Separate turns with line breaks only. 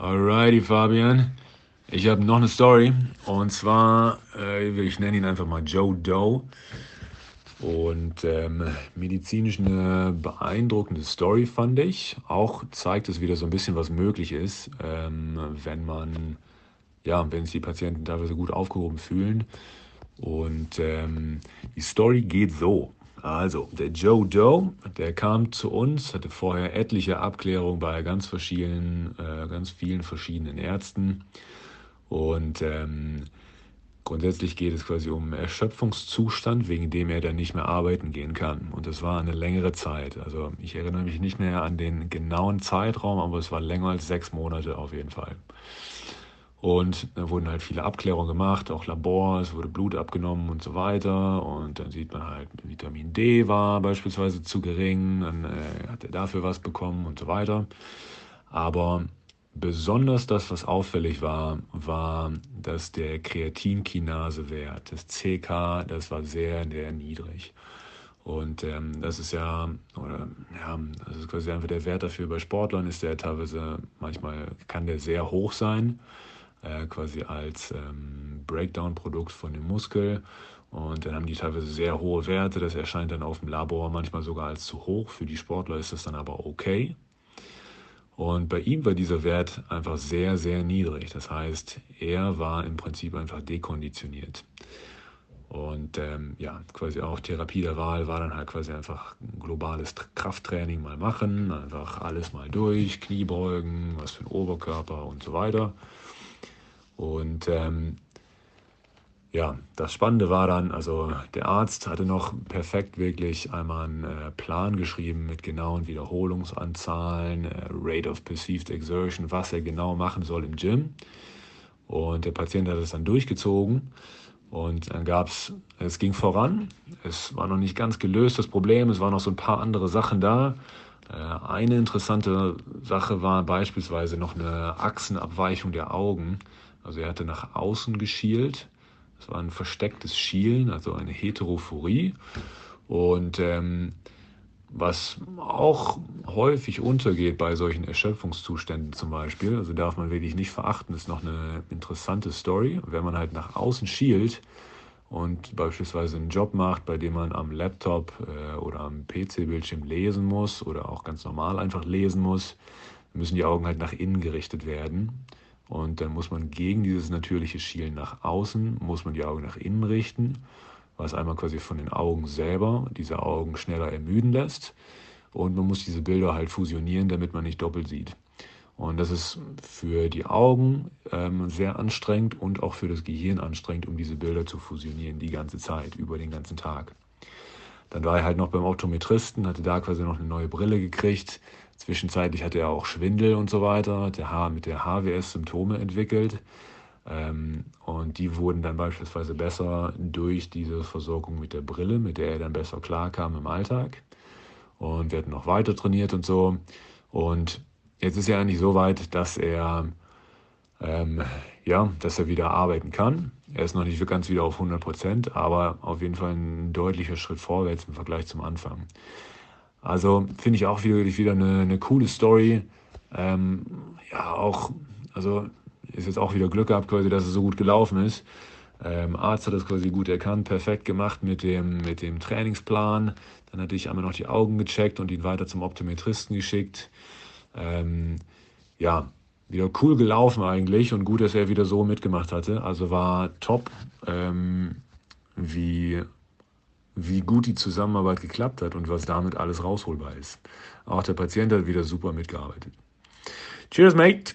Alrighty, Fabian. Ich habe noch eine Story. Und zwar, äh, ich nenne ihn einfach mal Joe Doe. Und ähm, medizinisch eine beeindruckende Story fand ich. Auch zeigt es wieder so ein bisschen, was möglich ist, ähm, wenn man, ja, wenn sich die Patienten teilweise gut aufgehoben fühlen. Und ähm, die Story geht so. Also, der Joe Doe, der kam zu uns, hatte vorher etliche Abklärungen bei ganz verschiedenen, äh, ganz vielen verschiedenen Ärzten. Und ähm, grundsätzlich geht es quasi um Erschöpfungszustand, wegen dem er dann nicht mehr arbeiten gehen kann. Und das war eine längere Zeit. Also ich erinnere mich nicht mehr an den genauen Zeitraum, aber es war länger als sechs Monate auf jeden Fall. Und da wurden halt viele Abklärungen gemacht, auch Labor, es wurde Blut abgenommen und so weiter. Und dann sieht man halt, Vitamin D war beispielsweise zu gering, dann äh, hat er dafür was bekommen und so weiter. Aber besonders das, was auffällig war, war, dass der Kreatinkinasewert, das CK, das war sehr, sehr niedrig. Und ähm, das ist ja, oder ja, das ist quasi einfach der Wert dafür bei Sportlern, ist der teilweise, manchmal kann der sehr hoch sein äh, quasi als ähm, Breakdown-Produkt von dem Muskel. Und dann haben die teilweise sehr hohe Werte. Das erscheint dann auf dem Labor manchmal sogar als zu hoch. Für die Sportler ist das dann aber okay. Und bei ihm war dieser Wert einfach sehr, sehr niedrig. Das heißt, er war im Prinzip einfach dekonditioniert. Und ähm, ja, quasi auch Therapie der Wahl war dann halt quasi einfach ein globales Krafttraining mal machen, einfach alles mal durch, Kniebeugen, was für ein Oberkörper und so weiter. Und ähm, ja, das Spannende war dann, also der Arzt hatte noch perfekt wirklich einmal einen äh, Plan geschrieben mit genauen Wiederholungsanzahlen, äh, Rate of Perceived Exertion, was er genau machen soll im Gym. Und der Patient hat es dann durchgezogen. Und dann gab es, es ging voran. Es war noch nicht ganz gelöst, das Problem. Es waren noch so ein paar andere Sachen da. Äh, eine interessante Sache war beispielsweise noch eine Achsenabweichung der Augen. Also er hatte nach außen geschielt. Das war ein verstecktes Schielen, also eine Heterophorie. Und ähm, was auch häufig untergeht bei solchen Erschöpfungszuständen zum Beispiel, also darf man wirklich nicht verachten, ist noch eine interessante Story. Wenn man halt nach außen schielt und beispielsweise einen Job macht, bei dem man am Laptop äh, oder am PC-Bildschirm lesen muss oder auch ganz normal einfach lesen muss, müssen die Augen halt nach innen gerichtet werden. Und dann muss man gegen dieses natürliche Schielen nach außen, muss man die Augen nach innen richten, was einmal quasi von den Augen selber diese Augen schneller ermüden lässt. Und man muss diese Bilder halt fusionieren, damit man nicht doppelt sieht. Und das ist für die Augen ähm, sehr anstrengend und auch für das Gehirn anstrengend, um diese Bilder zu fusionieren die ganze Zeit, über den ganzen Tag. Dann war er halt noch beim Optometristen, hatte da quasi noch eine neue Brille gekriegt, Zwischenzeitlich hatte er auch Schwindel und so weiter, hat der mit der HWS Symptome entwickelt. Ähm, und die wurden dann beispielsweise besser durch diese Versorgung mit der Brille, mit der er dann besser klarkam im Alltag. Und wir hatten noch weiter trainiert und so. Und jetzt ist er eigentlich so weit, dass er, ähm, ja, dass er wieder arbeiten kann. Er ist noch nicht ganz wieder auf 100 Prozent, aber auf jeden Fall ein deutlicher Schritt vorwärts im Vergleich zum Anfang. Also finde ich auch wieder, wieder eine, eine coole Story. Ähm, ja, auch, also ist jetzt auch wieder Glück gehabt, quasi, dass es so gut gelaufen ist. Ähm, Arzt hat das quasi gut erkannt, perfekt gemacht mit dem, mit dem Trainingsplan. Dann hatte ich einmal noch die Augen gecheckt und ihn weiter zum Optometristen geschickt. Ähm, ja, wieder cool gelaufen eigentlich und gut, dass er wieder so mitgemacht hatte. Also war top, ähm, wie wie gut die Zusammenarbeit geklappt hat und was damit alles rausholbar ist. Auch der Patient hat wieder super mitgearbeitet. Cheers, mate!